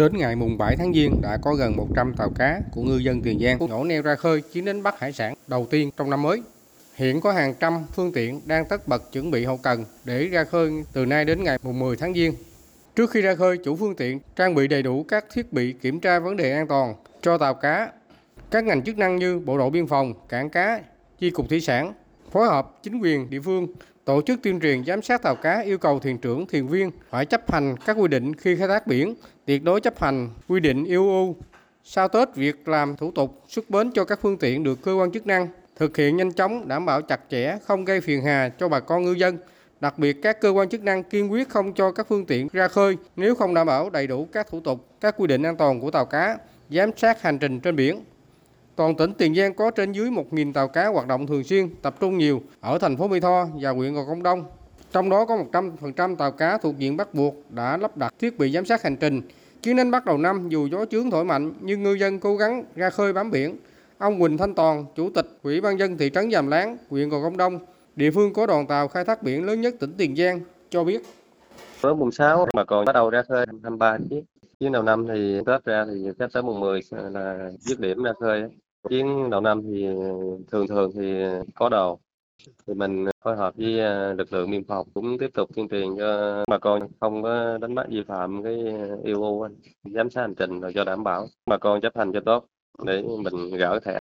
Đến ngày mùng 7 tháng Giêng đã có gần 100 tàu cá của ngư dân Tiền Giang nhổ neo ra khơi chuyến đánh bắt hải sản đầu tiên trong năm mới. Hiện có hàng trăm phương tiện đang tất bật chuẩn bị hậu cần để ra khơi từ nay đến ngày mùng 10 tháng Giêng. Trước khi ra khơi, chủ phương tiện trang bị đầy đủ các thiết bị kiểm tra vấn đề an toàn cho tàu cá. Các ngành chức năng như Bộ đội Biên phòng, Cảng cá, Chi cục Thủy sản phối hợp chính quyền địa phương tổ chức tuyên truyền giám sát tàu cá yêu cầu thuyền trưởng, thuyền viên phải chấp hành các quy định khi khai thác biển, tuyệt đối chấp hành quy định IUU. Sau Tết, việc làm thủ tục xuất bến cho các phương tiện được cơ quan chức năng thực hiện nhanh chóng, đảm bảo chặt chẽ, không gây phiền hà cho bà con ngư dân. Đặc biệt, các cơ quan chức năng kiên quyết không cho các phương tiện ra khơi nếu không đảm bảo đầy đủ các thủ tục, các quy định an toàn của tàu cá, giám sát hành trình trên biển. Toàn tỉnh Tiền Giang có trên dưới 1.000 tàu cá hoạt động thường xuyên, tập trung nhiều ở thành phố Mỹ Tho và huyện Gò Công Đông. Trong đó có 100% tàu cá thuộc diện bắt buộc đã lắp đặt thiết bị giám sát hành trình. Chuyến đánh bắt đầu năm dù gió chướng thổi mạnh nhưng ngư dân cố gắng ra khơi bám biển. Ông Quỳnh Thanh Toàn, Chủ tịch Ủy ban dân thị trấn Giàm Láng, huyện Gò Công Đông, địa phương có đoàn tàu khai thác biển lớn nhất tỉnh Tiền Giang, cho biết. Tới mùng 6 mà còn bắt đầu ra khơi 23 chiếc. Chuyến đầu năm thì Tết ra thì Tết tới mùng 10 là dứt điểm ra khơi. Chuyến đầu năm thì thường thường thì có đồ. Thì mình phối hợp với ờ, lực lượng biên phòng cũng tiếp tục tuyên truyền cho bà con không có đánh bắt vi phạm cái IUU, giám sát hành trình rồi cho đảm bảo bà con chấp hành cho tốt để mình gỡ thẻ